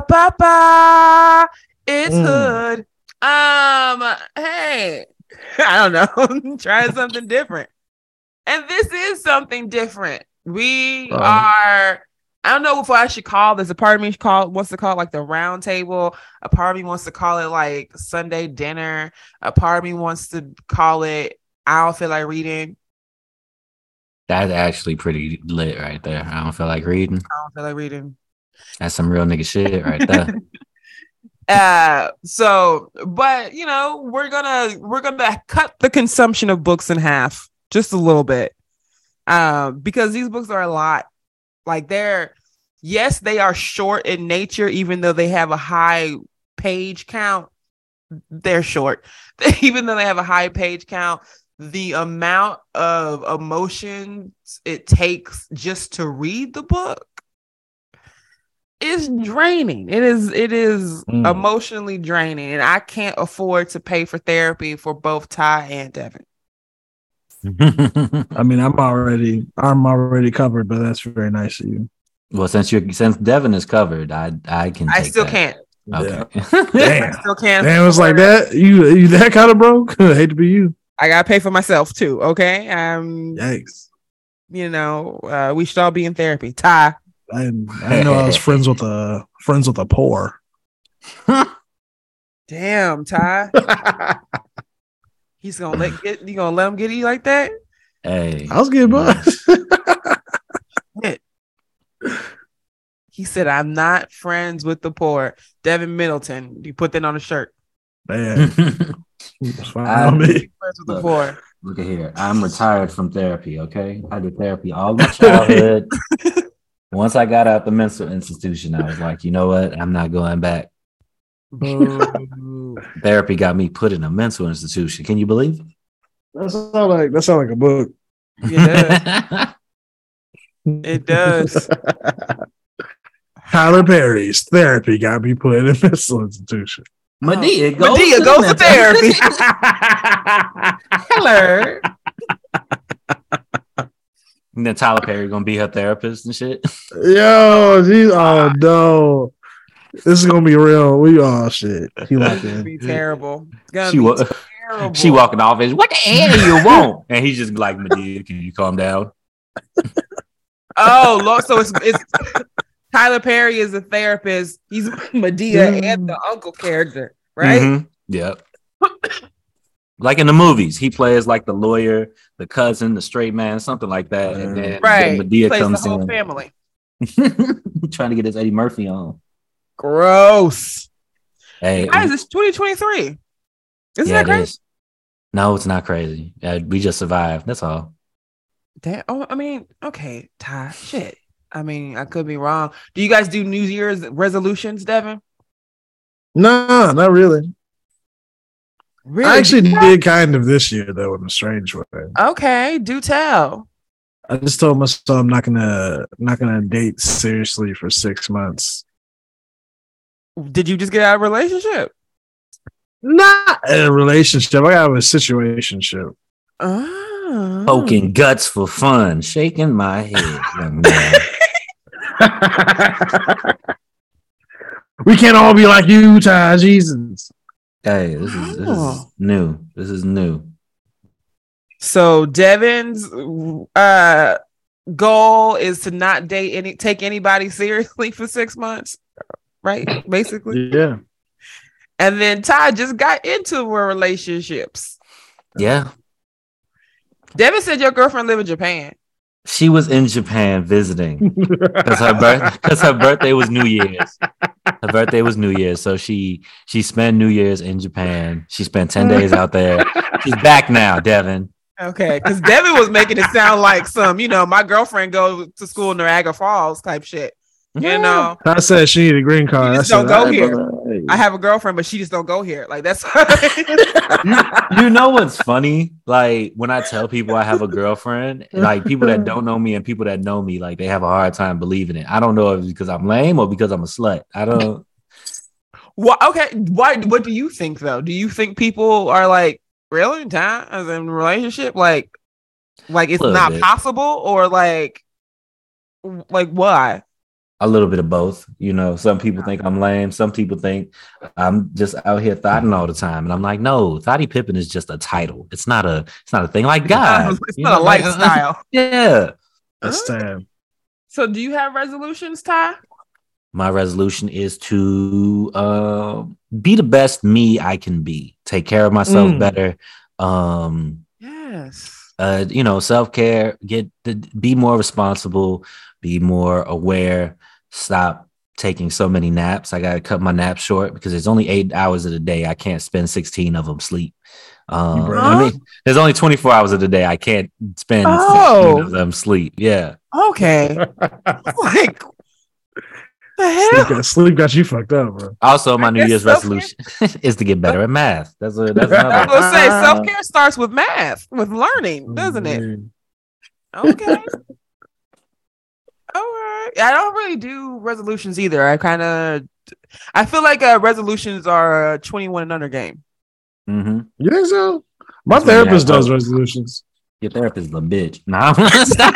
Ba. It's Mm. hood. Um, hey, I don't know. Try something different. And this is something different. We Wow. are. I don't know if I should call this. A part of me call wants to call it like the round table. A part of me wants to call it like Sunday dinner. A part of me wants to call it I don't feel like reading. That's actually pretty lit right there. I don't feel like reading. I don't feel like reading. That's some real nigga shit right there. uh so but you know we're gonna we're gonna cut the consumption of books in half just a little bit. Um because these books are a lot. Like they're yes they are short in nature even though they have a high page count they're short. Even though they have a high page count the amount of emotions it takes just to read the book is draining. It is it is Mm. emotionally draining, and I can't afford to pay for therapy for both Ty and Devin. I mean, I'm already I'm already covered, but that's very nice of you. well, since you since Devin is covered, I I can. I still that. can't. Okay. I Damn. still can't. Damn, it's like that. You you that kind of broke? Hate to be you. I gotta pay for myself too. Okay, um, Yikes. you know, uh, we should all be in therapy. Ty, I didn't, I know I was friends with a friends with the poor. damn, Ty, he's gonna let get you gonna let him get you like that? hey, I was getting buzzed. He said, "I'm not friends with the poor." Devin Middleton, you put that on a shirt. Man, it's fine I- on me. Friends with the Look. poor. look at here. I'm retired from therapy. Okay, I did therapy all my childhood. Once I got out the mental institution, I was like, you know what? I'm not going back. Therapy got me put in a mental institution. Can you believe it? That sound like that sound like a book. It It does. Tyler Perry's therapy got me put in a mental institution. Madea oh. goes, Madea to goes to therapy. Hello. And then Tyler Perry gonna be her therapist and shit. Yo, geez, oh no. This is gonna be real. We oh shit. He It's locked gonna in. be terrible. She be wa- terrible. She walking off and what the hell do you want? And he's just like, Madea, can you calm down? Oh, Lord. So it's it's Tyler Perry is a therapist. He's Madea and the uncle character, right? Mhm. Yep. Like in the movies, he plays like the lawyer, the cousin, the straight man, something like that. And then, Right. then Madea Plays the whole in family. trying to get his Eddie Murphy on. Gross. Hey, Guys, it's 2023. Isn't yeah, that it crazy? is. No, it's not crazy. Uh, we just survived. That's all. Damn. Oh, I mean, okay, Ty. Shit. I mean, I could be wrong. Do you guys do New Year's resolutions, Devin? No, not really. Really? I actually did kind of this year though, in a strange way. Okay, do tell. I just told myself I'm not gonna not gonna date seriously for six months. Did you just get out of a relationship? Not a relationship. I got a situationship. Oh. Poking guts for fun, shaking my head. we can't all be like you, Ty. Jesus. Hey, this is, this is Oh. new. This is new. So Devin's uh goal is to not date any take anybody seriously for six months, right? Basically. Yeah. And then Ty just got into relationships. Yeah. Devin said your girlfriend live in Japan. She was in Japan visiting because her birth because her birthday was New Year's. Her birthday was New Year's, so she she spent New Year's in Japan. She spent ten days out there. She's back now, Devin. Okay, because Devin was making it sound like some, you know, my girlfriend go to school in Niagara Falls type shit. You know, I said she needed a green card. You I just said, don't go "All right, here." brother. I have a girlfriend, but she just don't go here. Like that's you know what's funny? Like when I tell people I have a girlfriend, like people that don't know me and people that know me, like they have a hard time believing it. I don't know if it's because I'm lame or because I'm a slut. I don't. Why, okay, why? What do you think though? Do you think people are like really time as in relationship? Like, like it's Little not bit. possible, or like, like why? A little bit of both. You know, some people think I'm lame. Some people think I'm just out here thotting all the time, and I'm like, no, Thotty Pippin is just a title. It's not a. It's not a thing like God. it's you not a know, like, lifestyle. Yeah. That's time. So, do you have resolutions, Ty? My resolution is to uh, be the best me I can be. Take care of myself Mm. better. Um, Yes. uh, you know, self care, get the, be more responsible, be more aware, stop taking so many naps. I got to cut my naps short because it's only eight hours of the day. I can't spend 16 of them sleep. Um, brave. I mean, there's only 24 hours of the day. I can't spend Oh. 16 of them sleep. Yeah. Okay. like, the Sleep hell? got, sleep got you fucked up, bro. Also, my I New Year's self-care- resolution is to get better at math. That's a that's I was gonna say self care starts with math, with learning, doesn't it? Mm. Okay. All right. I don't really do resolutions either. I kind of, I feel like uh, resolutions are a 21 and under game. hmm You think so? My That's therapist does resolutions. Your therapist is a bitch. Nah, stop.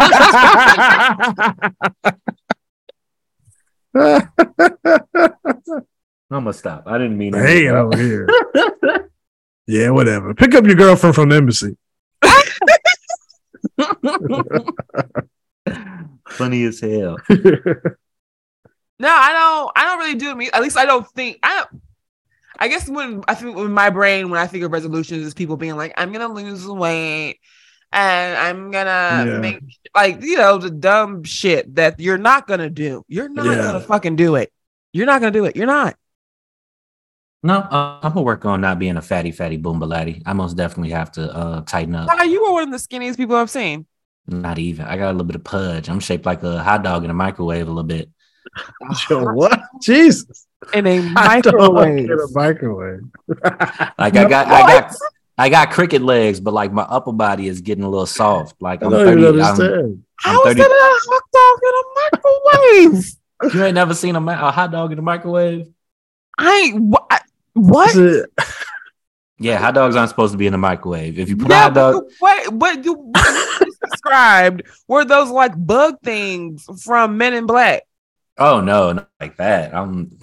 I'm gonna stop. I didn't mean Hanging it. over here. yeah, whatever. Pick up your girlfriend from the embassy. Funny as hell. No, I don't. I don't really do me. At least I don't think. I don't. I guess when I think in my brain when I think of resolutions is people being like, I'm gonna lose weight and I'm gonna Yeah. make like you know the dumb shit that you're not gonna do. You're not Yeah. gonna fucking do it. You're not gonna do it. You're not. No, uh, I'm gonna work on not being a fatty, fatty boombalatti. I most definitely have to uh, tighten up. Nah, you were one of the skinniest people I've seen. Not even. I got a little bit of pudge. I'm shaped like a hot dog in a microwave a little bit. Yo, what? Jesus. In a I don't microwave. get a microwave. Like I got, I got, I got cricket legs, but like my upper body is getting a little soft. Like I I'm don't 30. even I'm- understand. How is 30 that a hot dog in a microwave? you ain't never seen a, a hot dog in a microwave? I ain't. wh- I- What? Is Yeah, hot dogs aren't supposed to be in the microwave. If you put a hot but dog, the- what? What what you just described were those like bug things from Men in Black? oh no, not like that. I'm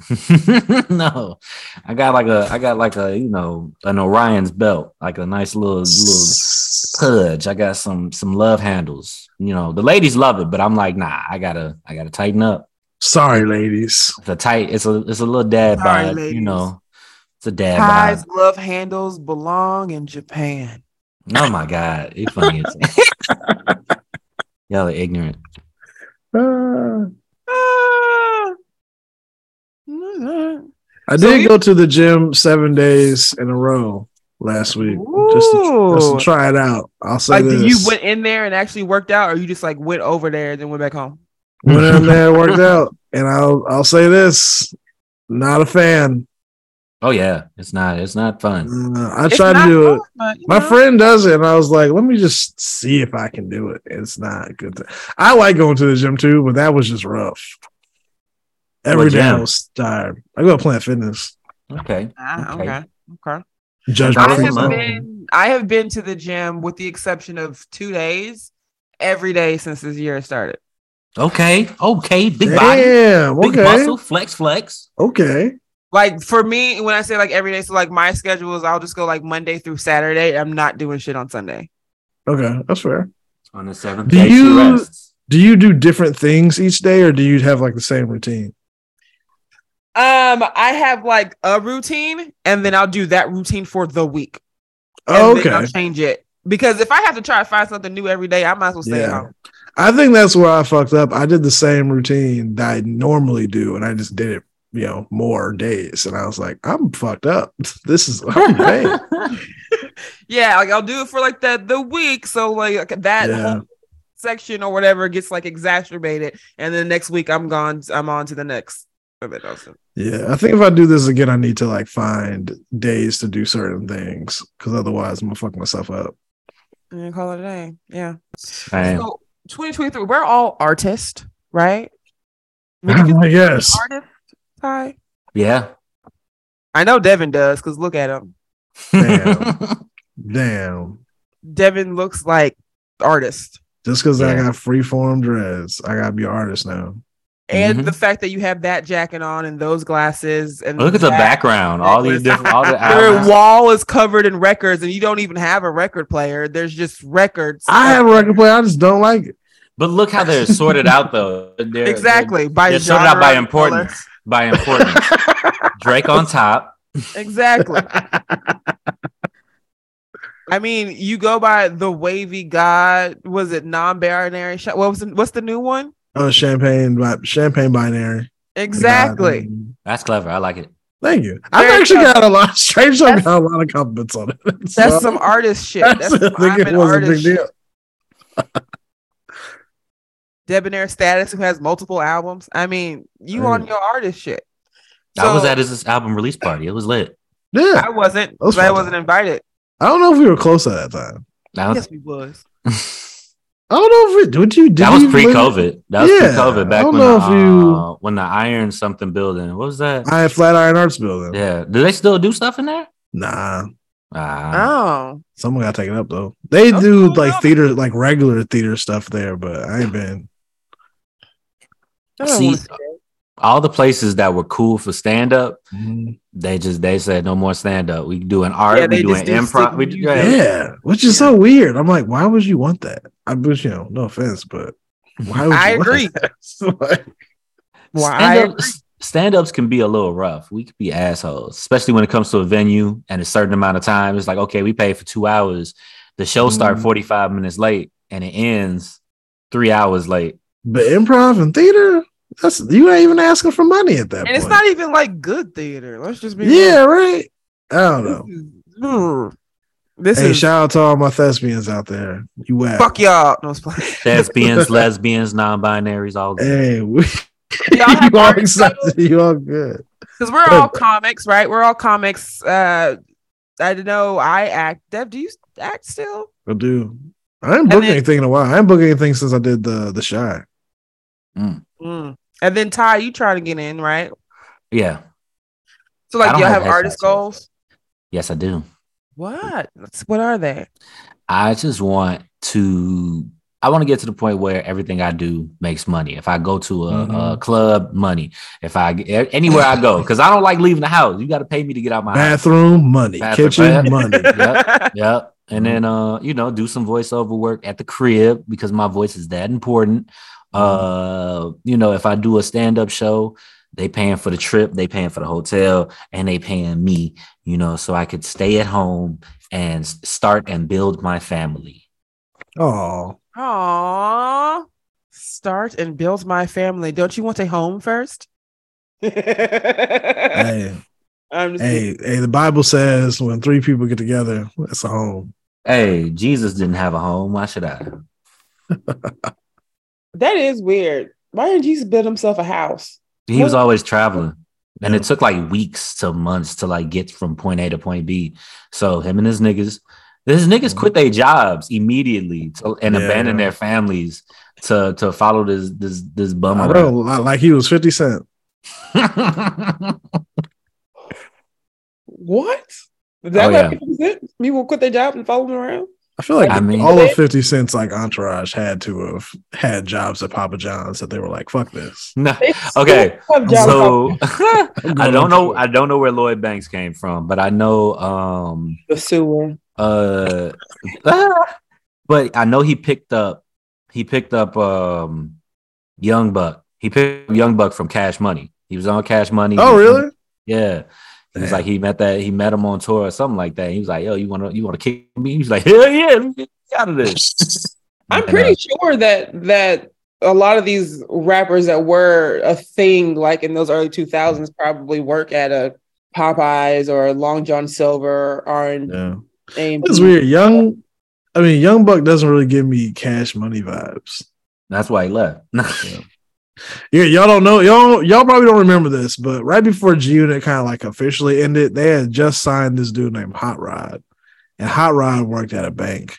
no. I got like a, I got like a, you know, an Orion's belt, like a nice little little pudge. I got some some love handles. You know, the ladies love it, but I'm like, nah, I gotta, I gotta tighten up. Sorry, ladies. It's a tight. It's a, it's a little dad Sorry, vibe. ladies. You know, it's a dad Ties, vibe. love handles belong in Japan. Oh my god, it's funny. as- Y'all are ignorant. Uh, Ah. I So did you- go to the gym seven days in a row last week just to, just to try it out. I'll say Like, this. you went in there and actually worked out, or you just like went over there and then went back home? went in there, worked out, and I'll I'll say this: not a fan. Oh yeah, it's not. It's not fun. Uh, I It's tried to do fun, it. but, My know. friend does it, and I was like, let me just see if I can do it. It's not a good. Thing. I like going to the gym too, but that was just rough. Every What day I gym? was tired. I go to Planet Fitness. Okay. Ah, Okay. okay. Okay. Judge That I have fun. been I have been to the gym with the exception of two days every day since this year started. Okay. Okay. Big body. Damn. Big Okay. muscle. Flex. Flex. Okay. Like for me, when I say like every day, so like my schedule is I'll just go like Monday through Saturday. I'm not doing shit on Sunday. Okay. That's fair. On the seventh Do day, you- rests. Do you do different things each day, or do you have like the same routine? Um, I have like a routine, and then I'll do that routine for the week. And Oh, then okay. I'll change it because if I have to try to find something new every day, I might as well stay Yeah. home. I think that's where I fucked up. I did the same routine that I normally do, and I just did it, you know, more days. And I was like, I'm fucked up. This is I'm vain. Yeah, like I'll do it for like the the week, so like that Yeah. whole section or whatever gets like exacerbated, and then next week I'm gone. I'm on to the next of it. Also, Yeah, I think if I do this again, I need to like find days to do certain things because otherwise I'm gonna fuck myself up. and call it a day. Yeah. Man, So 2023, we're all artists, right? Would you I guess. Artist, yeah. I know Devin does because look at him. Damn. Damn. Devin looks like artist. Just because I Yeah. got freeform dreads, I gotta be an artist now. And Mhm. the fact that you have that jacket on and those glasses and Look at the background. All these different, all the Your wall is covered in records, and you don't even have a record player. There's just records. I have a record player, I just don't like it. But look how they're sorted out, though. They're, exactly by They're, they're sorted out by and importance. By importance. Drake on top. Exactly. I mean, you go by the wavy god. Was it non-binary? What was the, what's the new one? Oh, champagne, champagne binary. Exactly. God. That's clever. I like it. Thank you. I've Very actually clever. got a lot. Strange, I've got a lot of compliments on it. That's So, some artist shit. that's- That's some I think I'm an was a artist big shit. Deal. Debonair status who has multiple albums. I mean, you on your artist shit. I was at his album release party. It was lit. Yeah, I wasn't. Those 'cause I wasn't invited. I don't know if we were close at that time. That was, Yes, we was. I don't know if it. Would you? Did that was pre-COVID. That was Yeah, pre-COVID. I Back don't when the, if you- uh, when the Iron something building. What was that? I had Flatiron Arts Building. Yeah. Do they still do stuff in there? Nah, Ah. Oh, someone got taken up though. They Oh, do cool, like no. theater, like regular theater stuff there, but I ain't been. I don't See, wanna see that. all the places that were cool for stand up, Mhm. they just they said no more stand up. We doing art. Yeah, we doing just do improv. We, music. yeah. Yeah, which is so weird. I'm like, why would you want that? I wish you know, no offense, but why would I you agree. that? Like, Well, Stand-up- agree. stand-ups can be a little rough. We could be assholes, especially when it comes to a venue and a certain amount of time. It's like, okay, we paid for two hours. The show start Mhm. 45 minutes late and it ends three hours late. But improv and theater, that's you ain't even asking for money at that and point. it's not even like good theater. Let's just be yeah, real. right. I don't know. This is, this hey, is shout out to all my thespians out there. You whack. fuck y'all. No, it's fine. Lesbians, lesbians, non-binaries, all good. Hey, we, Y'all have you all art excited. You all good. because we're all comics, right? We're all comics. Uh, I don't know. I act. Dev, do you act still? I do. I ain't booking anything in a while. I ain't booking anything since I did the the shy. Mm. And then Ty, you trying to get in, right? Yeah. So like y'all have have artist headshots yet. goals. Yes, I do. What? What are they? I just want to I want to get to the point where everything I do makes money. If I go to a, a Mhm. club, money. If I anywhere I go, because I don't like leaving the house. You got to pay me to get out my house. Bathroom money, Bathroom, kitchen yeah. money. Yep. Yep. And then uh, you know, do some voiceover work at the crib because my voice is that important. Uh, you know, if I do a stand-up show, they paying for the trip, they paying for the hotel, and they paying me, you know, so I could stay at home and start and build my family. Oh, Aww. Start and build my family. Don't you want a home first? hey, I'm just hey, hey! The Bible says when three people get together, it's a home. Hey, Jesus didn't have a home. Why should I? That is weird. Why didn't Jesus build himself a house? He was always traveling. And it took like weeks to months to like get from point A to point B. So him and his niggas, his niggas quit their jobs immediately to, and Yeah. abandon their families to to follow this this this bum I around. know, like he was Fifty Cent. What? Is that Oh, what yeah. people did? People quit their job and follow him around? I feel like I mean- all of Fifty Cent's like entourage had to have had jobs at Papa John's that they were like, "Fuck this." No. Okay, So I'm I going don't know. I don't know where Lloyd Banks came from, but I know um the sewer. uh but I know he picked up he picked up um Young Buck. He picked up Young Buck from Cash Money. He was on Cash Money. Oh, really? Yeah. He was like he met that he met him on tour or something like that. He was like, "Yo, you want to you want to kick me?" He was like, "Hell yeah, let me get out of this." I'm And, pretty uh, sure that that a lot of these rappers that were a thing like in those early 2000s probably work at a Popeyes or a Long John Silver or an Yeah. A&P. It's weird. Young, I mean, Young Buck doesn't really give me cash money vibes. That's why he left. Yeah, y'all don't know. Y'all y'all probably don't remember this, but right before G Unit kind of like officially ended, they had just signed this dude named Hot Rod, and Hot Rod worked at a bank.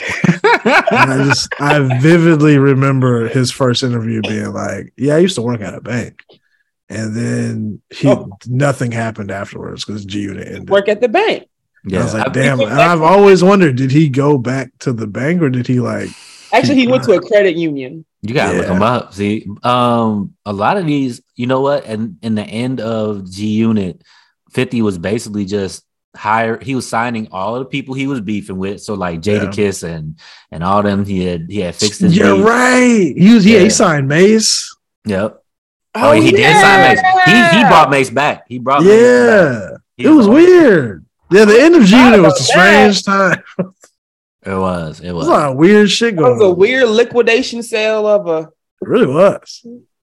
And I just I vividly remember his first interview being like, "Yeah, I used to work at a bank," and then he Oh. nothing happened afterwards because G Unit ended. work at the bank. Yeah, I was like, I- "Damn!" went And I've always wondered, did he go back to the bank or did he like? Actually, he went to a credit union. You gotta look Yeah. them up. See, um, a lot of these, you know what? And in the end of G Unit, 50 was basically just hire. He was signing all of the people he was beefing with. So like Jada Yeah. Kiss and and all them. He had he had fixed his. You're beef. right. He was yeah. Yeah. He signed Mase. Yep. Oh, he did sign Mase. He he brought Mase back. He brought Mase back. Yeah, He it was brought- weird. Yeah, the end of G Unit was a about strange time. It was. It It was. was a lot of weird shit going. It going was a weird liquidation sale of a. It really was.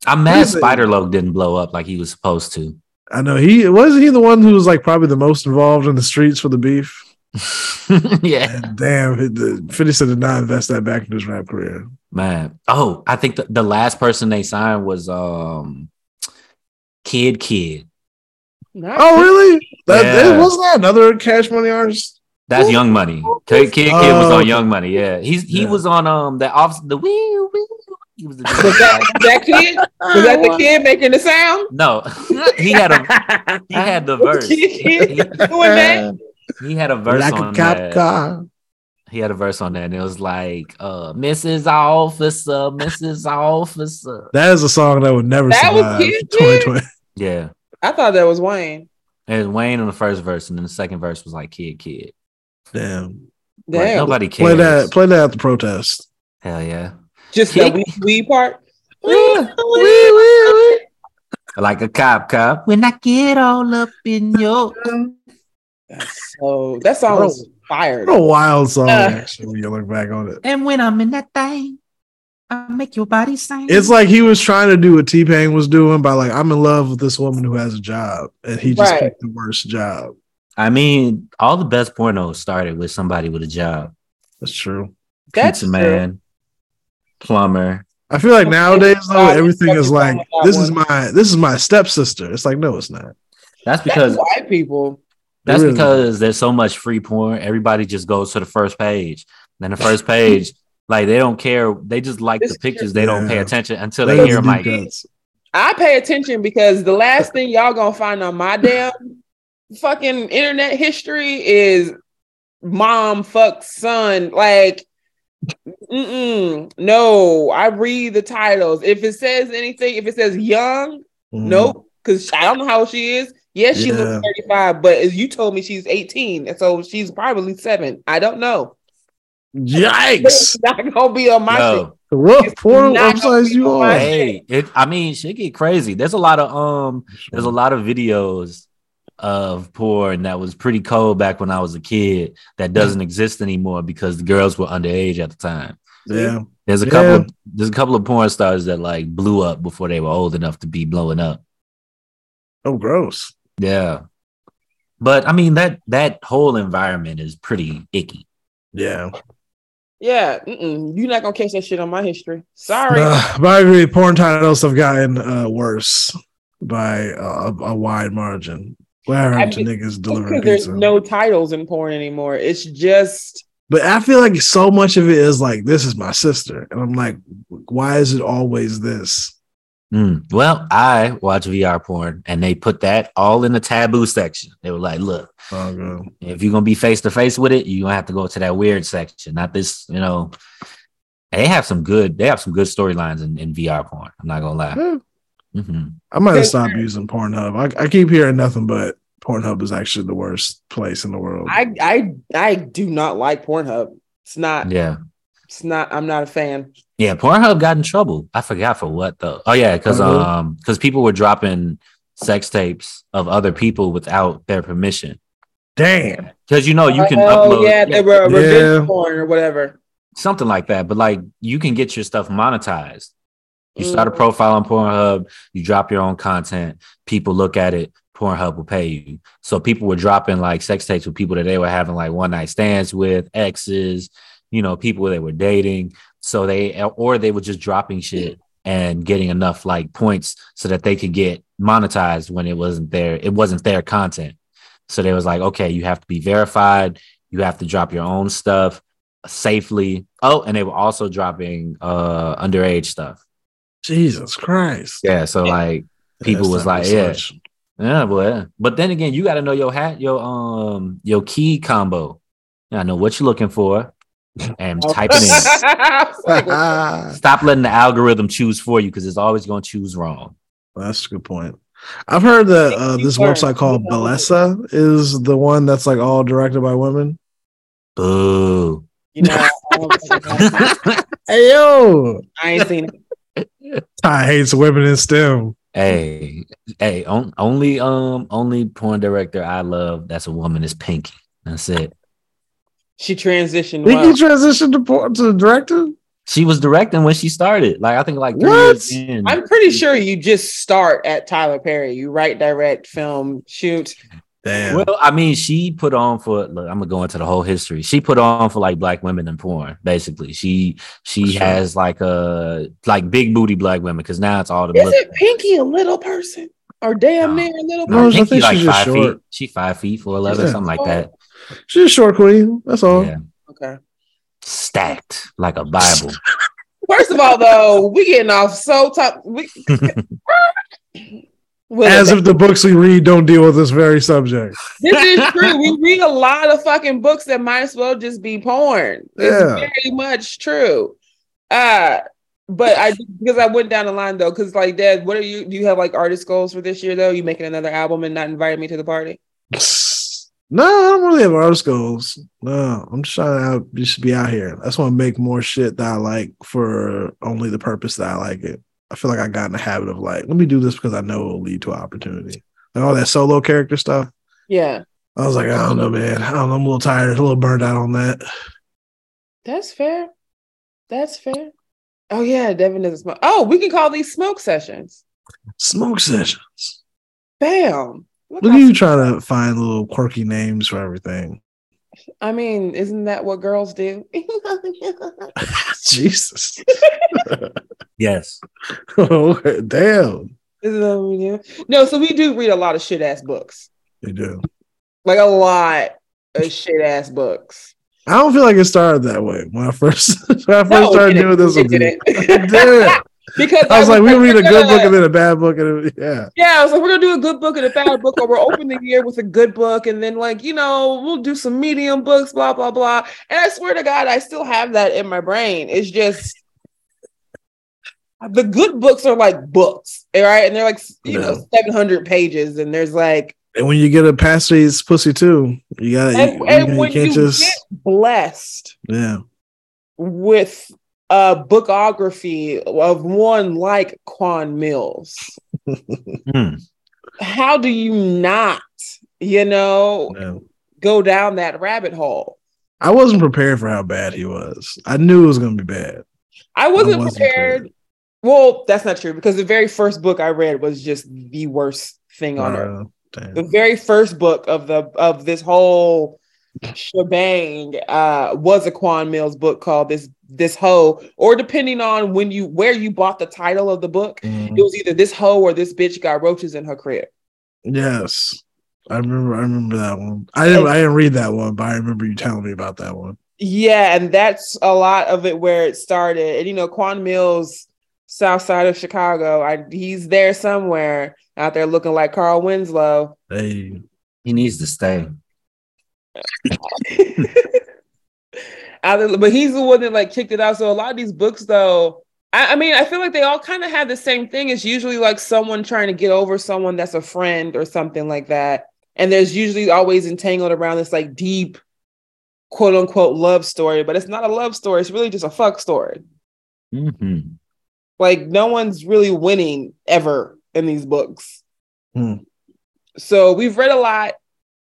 I'm mad Listen. Spider Loc didn't blow up like he was supposed to. I know he wasn't he the one who was like probably the most involved in the streets for the beef. yeah, And damn, it- the Fifty Cent did not invest that back in his rap career. man. Oh, I think the, the last person they signed was um Kidd Kidd. Oh, really? That, Yeah. wasn't that another Cash Money artist? That's Young Money. Kidd Kidd, Kid was Oh, on. Young Money. Yeah, he's he Yeah. was on um the office the wee wee. He was the Was that, that kid? Was that the kid making the sound? no. he had a he had the verse. Kid, kid He, doing that? he had a verse like on a cop that. car. He had a verse on that, and it was like, uh, Mrs. Officer, Mrs. Officer. That is a song that would never That survive Kidd Kidd? 2020. Yeah. I thought that was Wayne. It was Wayne on the first verse, and then the second verse was like Kidd Kidd. Damn. Like, Damn. nobody Play that. Play that at the protest. Hell yeah. Just the weed, weed part. Like a cop cop. When I get all up in your That's So that song was fired. What a wild song, Uh. actually, when you look back on it. and when I'm in that thing, I make your body sing. It's like he was trying to do what T Pain was doing by like, I'm in love with this woman who has a job, and he just Right. picked the worst job. I mean, all the best pornos started with somebody with a job. That's true. That's Pizza true. man, plumber. I feel like nowadays though, everything is like, wrong with that this is my this is my stepsister. It's like, no, it's not. That's That's because white people. That's Really? because there's so much free porn. Everybody just goes to the first page. Then the first page, like they don't care. They just like This the is pictures. They don't pay attention until That they hear my. deep like. I pay attention because the last thing y'all gonna find on my damn fucking internet history is mom fuck son. Like, mm-mm, no. I read the titles. If it says anything, if it says young, Mhm. nope. Because I don't know how she is. Yes, she Yeah. looks 35, but as you told me she's 18, and so she's probably seven. I don't know. Yikes! It's not gonna be on my shit. yo, What It's porn websites you on on? hey, it. I mean, shit get crazy. There's a lot of um, there's a lot of videos of porn that was pretty cold back when I was a kid that doesn't exist anymore because the girls were underage at the time. Yeah. There's a Yeah. couple of there's a couple of porn stars that like blew up before they were old enough to be blowing up. Oh, gross. Yeah. But I mean that that whole environment is pretty icky. Yeah. Yeah, mm-mm. you're not gonna catch that shit on my history. Sorry. Uh, but I agree. Porn titles have gotten uh, worse by uh, a, a wide margin. What I happened to mean, niggas delivering because there's pizza? no titles in porn anymore. It's just But I feel like so much of it is like, this is my sister. And I'm like, why is it always this? Mm. Well, I watch VR porn and they put that all in the taboo section. They were like, look, Oh, if you're gonna be face to face with it, you're gonna have to go to that weird section, not this, you know. They have some good, they have some good storylines in, in VR porn. I'm not gonna lie. Yeah. Hmm I might have stopped using Pornhub. I, I keep hearing nothing but Pornhub is actually the worst place in the world. I I I do not like Pornhub. It's not. Yeah. It's not. I'm not a fan. Yeah, Pornhub got in trouble. I forgot for what though. Oh yeah, because really? um because people were dropping sex tapes of other people without their permission. Damn. Because you know you can oh upload. yeah, they were Yeah. revenge porn or whatever. something like that. But like you can get your stuff monetized. You start a profile on Pornhub, you drop your own content, people look at it, Pornhub will pay you. So people were dropping like sex tapes with people that they were having like one night stands with, exes, you know, people they were dating. So they or they were just dropping shit and getting enough like points so that they could get monetized when it wasn't their it wasn't their content. So they was like, okay, you have to be verified, you have to drop your own stuff safely. Oh, and they were also dropping uh underage stuff. Jesus Christ. Yeah, so like people That's was like, yeah, research. yeah, boy. But then again, you got to know your hat, your um, your key combo. You gotta know what you're looking for, and type it in. Stop letting the algorithm choose for you because it's always going to choose wrong. That's a good point. I've heard that uh, this website called You know. Bellesa is the one that's like all directed by women. Boo. You know, I don't- Hey yo, I ain't seen it. Ty hates women in STEM. hey, hey, on, only um, only porn director I love that's a woman is Pinky. That's it. She transitioned Pinky well. you transition to por- to director? She was directing when she started. Like I think like three What? years in. I'm pretty sure you just start at Tyler Perry. You write, direct, film, shoot. Damn. Well, I mean, she put on for. Look, I'm gonna go into the whole history. She put on for like black women in porn. Basically, she she Sure. has like a like big booty black women because now it's all the. Is look- it Pinky a little person? Or damn No. near a little No, I person? I think think like she's just five short. feet. She five feet four eleven, Yeah. something like that. She's a short queen. That's all. Yeah, Okay. stacked like a Bible. First of all, though, we getting off so top. We, With As if the books we read don't deal with this very subject. this is true. We read a lot of fucking books that might as well just be porn. It's Yeah. very much true. Uh but I because I went down the line though, because like Dad, what are you do you have like artist goals for this year though? You making another album and not inviting me to the party? No, I don't really have artist goals. No, I'm just trying to out, just be out here. I just want to make more shit that I like for only the purpose that I like it. I feel like I got in the habit of like, let me do this because I know it will lead to opportunity. Like all that solo character stuff. Yeah, I was like, I don't know, man. I don't know. I'm a little tired, a little burned out on that. that's fair. That's fair. Oh yeah, Devin doesn't smoke. Oh, we can call these smoke sessions. Smoke sessions. Bam. Look Look at you trying to find little quirky names for everything. I mean, isn't that what girls do? Jesus. yes, okay, damn. Isn't that what we do? No, so we do read a lot of shit ass books. You do. Like a lot of shit ass books. I don't feel like it started that way when I first when I first No, started doing this. It with you. didn't. It did. Because I was like, we read a good book and then a bad book, and it, yeah, Yeah, I was like, we're gonna do a good book and a bad book, or we're open the year with a good book, and then like you know we'll do some medium books, blah blah blah. And I swear to God, I still have that in my brain. It's just the good books are like books, all right, and they're like you know seven hundred pages, and there's like and when you get a pasties pussy too, you gotta and, you, and you when can't you just get blessed yeah. with a bookography of one like Quan Mills. Hmm. How do you not, you know, yeah. go down that rabbit hole? I wasn't prepared for how bad he was. I knew it was gonna be bad. I wasn't, wasn't prepared. prepared. Well, that's not true because the very first book I read was just the worst thing on earth. Uh, damn. The very first book of the of this whole shebang uh was a Quan Mills book called this this hoe or depending on when you where you bought the title of the book Mhm. it was either this hoe or this bitch got roaches in her crib Yes, I remember. I remember that one. I didn't. I didn't read that one, but I remember you telling me about that one. yeah and that's a lot of it where it started and you know Quan Mills south side of Chicago I he's there somewhere out there looking like Carl Winslow Hey, he needs to stay. but he's the one that like kicked it out. So a lot of these books, though, I, I mean, I feel like they all kind of have the same thing. It's usually like someone trying to get over someone that's a friend or something like that. And there's usually always entangled around this like deep, quote unquote, love story, but it's not a love story. It's really just a fuck story. hmm Like no one's really winning ever in these books. Hmm. So we've read a lot.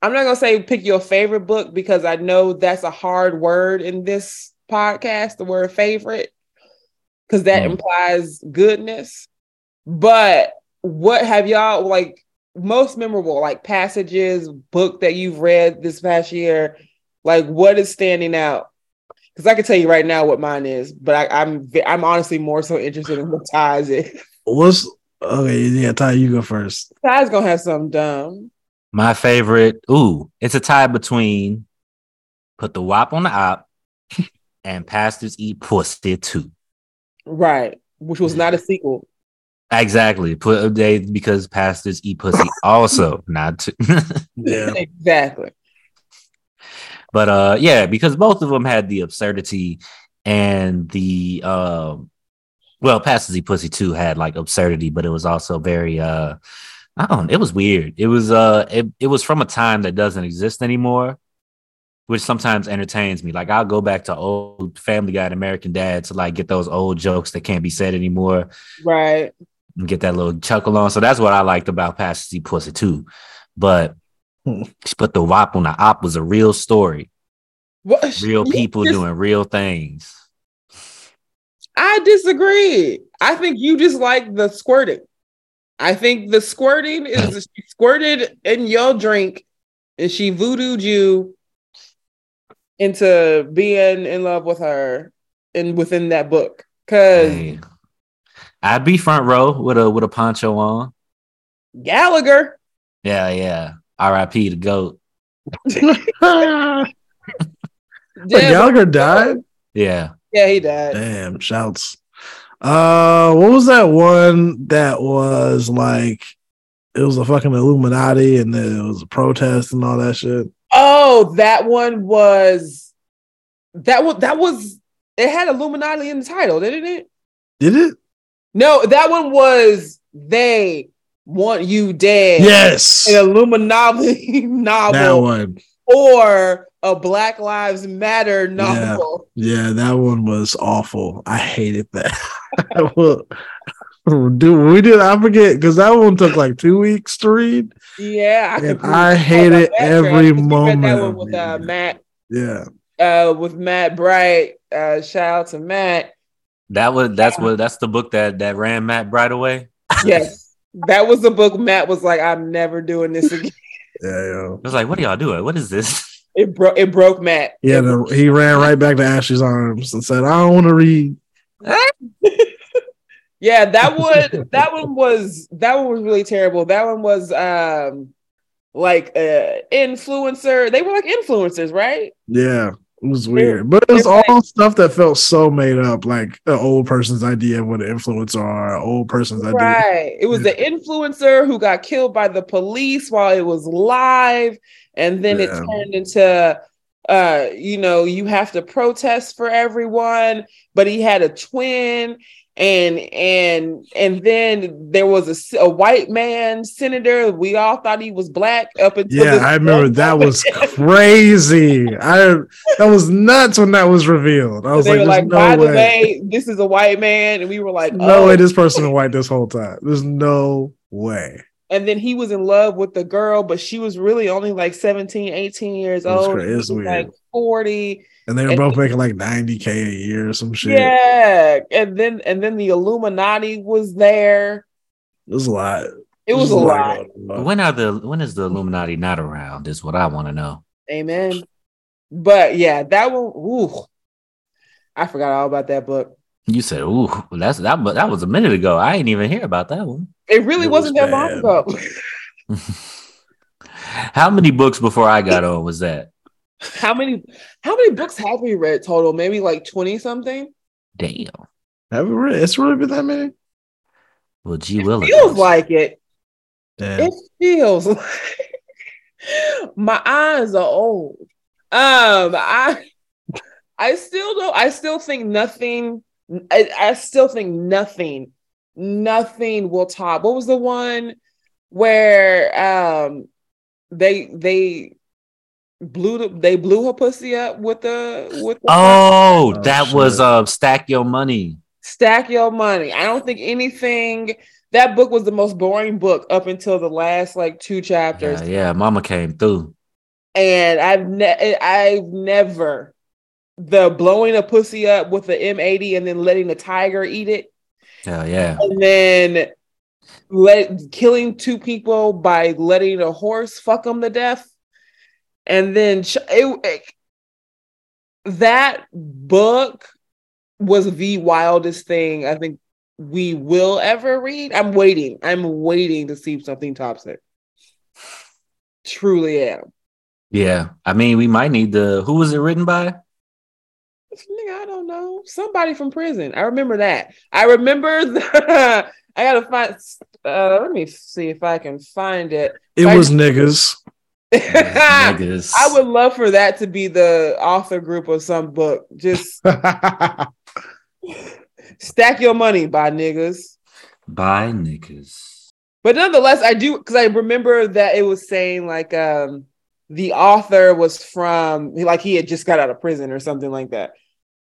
I'm not gonna say pick your favorite book because I know that's a hard word in this podcast the word favorite because that Mm. implies goodness. But what have y'all like most memorable like passages, book that you've read this past year? Like what is standing out? Because I can tell you right now what mine is, but I, I'm I'm honestly more so interested in what Ty's is. What's okay? Yeah, Ty, you go first. Ty's gonna have something dumb. My favorite. Ooh, it's a tie between put the wop on the op and pastors eat pussy too. Right. Which was not a sequel. Exactly. Put a they because pastors eat pussy also not to. Yeah, exactly. but uh yeah, because both of them had the absurdity and the um well, pastors eat pussy too had like absurdity, but it was also very uh I don't it was weird. It was uh it, it was from a time that doesn't exist anymore. Which sometimes entertains me. Like I'll go back to old Family Guy and American Dad to like get those old jokes that can't be said anymore. Right. and get that little chuckle on. So that's what I liked about Pastor C Pussy too. But Hmm. she put the WAP on the op was a real story, What, real people just- doing real things. I disagree. I think you just like the squirting. I think the squirting is she squirted in your drink and she voodooed you into being in love with her and within that book. Cause Hey, I'd be front row with a with a poncho on. Gallagher, Yeah, yeah. R.I.P. the goat. Wait, yeah, Gallagher died. Yeah. yeah, he died. Damn, shouts. Uh, what was that one that was like? It was a fucking Illuminati, and then it was a protest and all that shit. Oh, that one was that was that was it had Illuminati in the title, didn't it? Did it? No, that one was they want you dead. Yes, An Illuminati that novel one. Or a Black Lives Matter novel. Yeah, that one was awful. I hated that. well, dude, we did. I forget because that one took like two weeks to read. Yeah, I, And I hate it every Trey. I read that moment one with uh, Matt, Yeah, uh, with Matt Bright. Uh, shout out to Matt. That was that's what that's the book that that ran Matt Bright away. Yes, that was the book. Matt was like, "I'm never doing this again." Yeah, yeah. I was like, what are y'all doing? What is this? It broke. It broke Matt. Yeah, the, he ran right back to Ashley's arms and said, "I don't want to read." Yeah, that one. that one was that one was really terrible. That one was um like uh influencer. They were like influencers, right? Yeah, it was weird, but it was all stuff that felt so made up, like an old person's idea of what an influencer are, an old person's idea. Right. It was the influencer who got killed by the police while it was live, and then it turned into uh, you know, you have to protest for everyone, but he had a twin. And and and then there was a, a white man senator. We all thought he was black up until Yeah, I remember that was crazy. I that was nuts when that was revealed. I was they like, were like, no by way, the way, this is a white man, and we were like, no oh. way, this person was white this whole time. There's no way." and then he was in love with the girl, but she was really only like 17, 18 years old. cra- it was like 40. And they were And- both making like 90k a year or some shit. Yeah. And then and then the Illuminati was there. It was a lot. It was a lot. going on. When are the when is the Illuminati not around? Is what I want to know. Amen. But yeah, that one, ooh, I forgot all about that book. You said, "Ooh, that's that." But that was a minute ago. I ain't even hear about that one. It really It was wasn't that long ago. How many books before I got on was that? How many how many books have we read total? Maybe like 20 something? Damn. Have we really? It's really been that many. Well, gee willikers. Feels like it. Damn. It feels like my eyes are old. Um, I I still don't. I still think nothing. I, I still think nothing. Nothing will top. What was the one where um they they blew the, they blew her pussy up with the with the Oh, Oh, that shit. was uh, stack your money. stack your money. I don't think anything. That book was the most boring book up until the last like two chapters. Yeah, yeah, Mama came through. and I've ne- I've never the blowing a pussy up with the M80 and then letting the tiger eat it, Hell yeah. and then let killing two people by letting a horse fuck them to death, and then ch- it, it- that book was the wildest thing I think we will ever read. I'm waiting. I'm waiting to see if something tops it. Truly am. Yeah. I mean, we might need the who was it written by? Nigga, I don't know. Somebody from prison. I remember that. I remember the I gotta find uh let me see if I can find it. It I- was niggas. Niggas. I would love for that to be the author group of some book. Just stack your money by niggas. by niggas. But nonetheless, I do because I remember that it was saying like um the author was from like he had just got out of prison or something like that.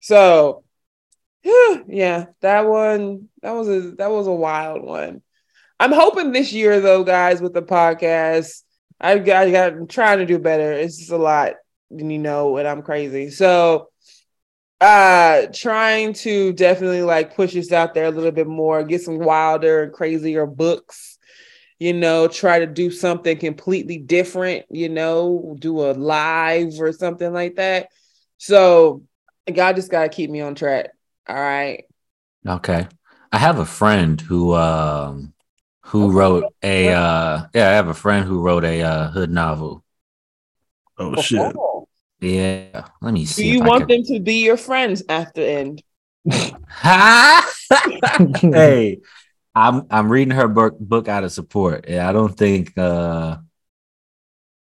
So yeah, that one that was a that was a wild one. I'm hoping this year though, guys, with the podcast, I've got, I got I'm trying to do better. It's just a lot, and you know, and I'm crazy. So uh trying to definitely like push this out there a little bit more, get some wilder and crazier books you know, try to do something completely different, you know, do a live or something like that. So God just gotta keep me on track. All right. Okay. I have a friend who um who wrote a uh yeah, I have a friend who wrote a uh hood novel. oh shit. Oh. Yeah. Let me Do see. you want can- them to be your friends after end? Hey, I'm I'm reading her book book out of support. Yeah, I don't think uh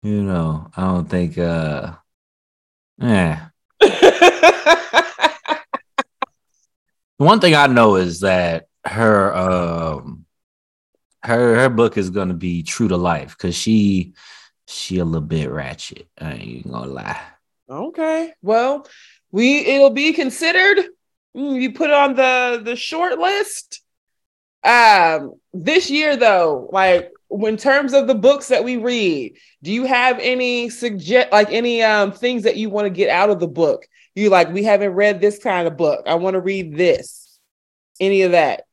you know, I don't think uh yeah. One thing I know is that her um her her book is gonna be true to life because she she a little bit ratchet. I ain't even gonna lie. okay. Well, we it'll be considered. Mm, You put it on the the short list. Um, this year though, like in terms of the books that we read, do you have any suggest like any um things that you want to get out of the book? You like we haven't read this kind of book. I want to read this. Any of that?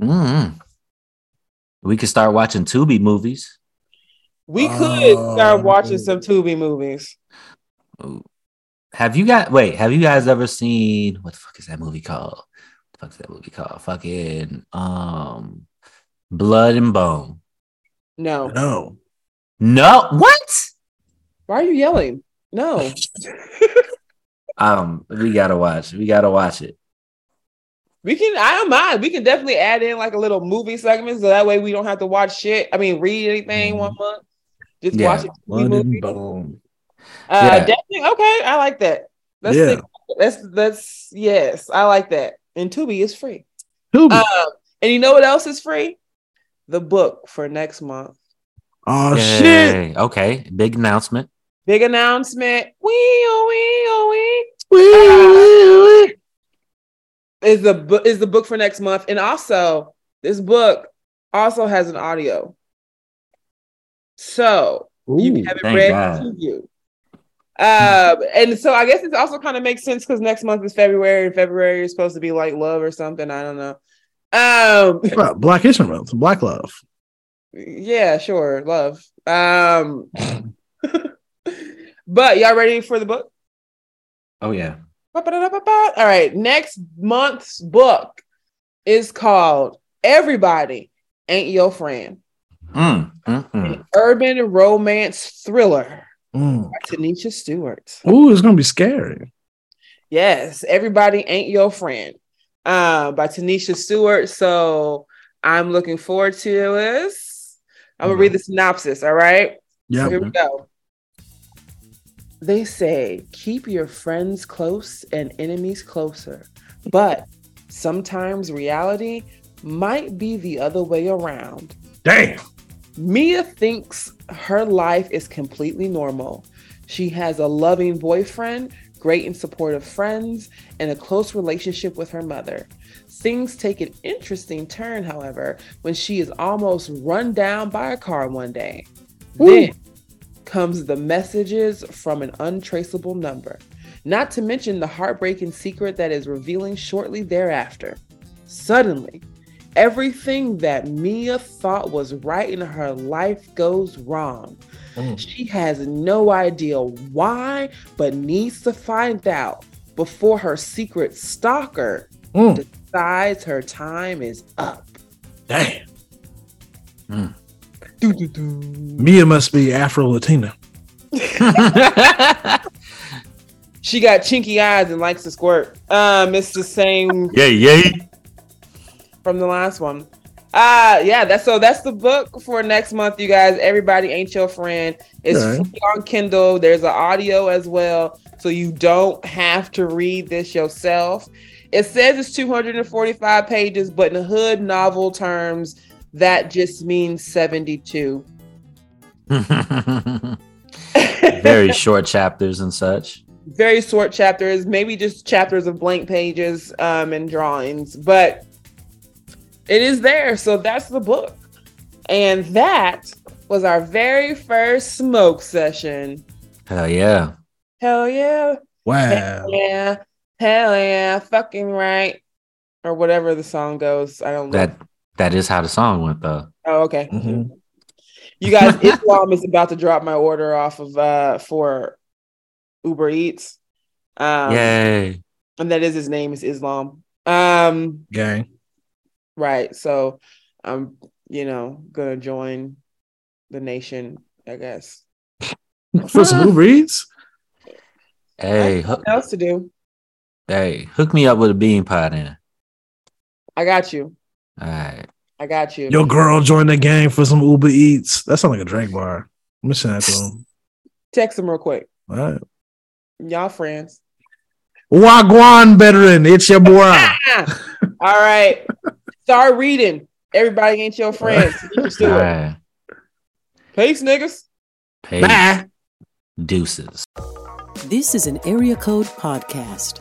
mm We could start watching Tubi movies. We could start Oh. watching some Tubi movies. Have you got wait? Have you guys ever seen what the fuck is that movie called? What the fuck is that movie called? Fucking um, Blood and Bone. No. No. No, what? Why are you yelling? No. Um, we gotta watch. We gotta watch it. We can, I don't mind. We can definitely add in like a little movie segment so that way we don't have to watch shit. I mean, read anything one month. Just Yeah, watch it. Blood movie. and Bone. Uh, Yeah. definitely. Okay, I like that. Let's Yeah. think. That's that's yes, I like that. And Tubi is free. Tubi. Um, and you know what else is free? The book for next month. oh shit. Okay, big announcement. Big announcement. Wee wee wee. Wee, wee, Is the book is the book for next month, and also this book also has an audio. So wee. you can have it read God. to you. Um, and so I guess it also kind of makes sense because next month is February, and February is supposed to be like love or something. I don't know. Um, Well, Black History Month, Black Love. yeah, sure, love. Um, but y'all ready for the book? Oh yeah. All right, next month's book is called Everybody Ain't Your Friend. Mm, mm, mm. An urban romance thriller Mm. by Tanisha Stewart. Ooh, it's gonna be scary. Yes, everybody ain't your friend. Uh, by Tanisha Stewart. So I'm looking forward to this. I'm gonna read the synopsis. All right. Yeah. Here we go. They say keep your friends close and enemies closer, but sometimes reality might be the other way around. Damn. Mia thinks her life is completely normal. She has a loving boyfriend, great and supportive friends, and a close relationship with her mother. Things take an interesting turn, however, when she is almost run down by a car one day. Then comes the messages from an untraceable number. not to mention the heartbreaking secret that is revealing shortly thereafter. Suddenly, everything that Mia thought was right in her life goes wrong. Mm. She has no idea why, but needs to find out before her secret stalker Mm. decides her time is up. Damn. Mia must be Afro Latina. She got chinky eyes and likes to squirt. Um, it's the same Yay, yay. from the last one. Uh yeah, that's so that's the book for next month, you guys. Everybody ain't your friend. It's Alright. free on Kindle. There's an audio as well, so you don't have to read this yourself. It says it's 245 pages, but in hood novel terms, that just means 72. Very short chapters and such. very short chapters, maybe just chapters of blank pages um, and drawings, but it is there. So that's the book. And that was our very first smoke session. Hell yeah. Hell yeah. Wow. Hell yeah. Hell yeah. Fucking right. Or whatever the song goes. I don't know. That is how the song went though. oh, okay. Mhm. You guys, Islam is about to drop my order off of uh for Uber Eats. Um Yay. and that is his name is Islam. Um Gang. Right. So I'm, you know, gonna join the nation, I guess. For some Uber Eats? Hey, hook, What else to do? hey, hook me up with a bean pie then. I got you. All right. I got you. Your girl joined the gang for some Uber Eats. That sounds like a drink bar. I'm gonna send that to him. Text him real quick. All right. Y'all friends. Wagwan veteran, it's your boy. All right. Start reading. Everybody ain't your friends. You just do All it. right. Peace, niggas. Peace. Bye. Deuces. This is an Area Code Podcast.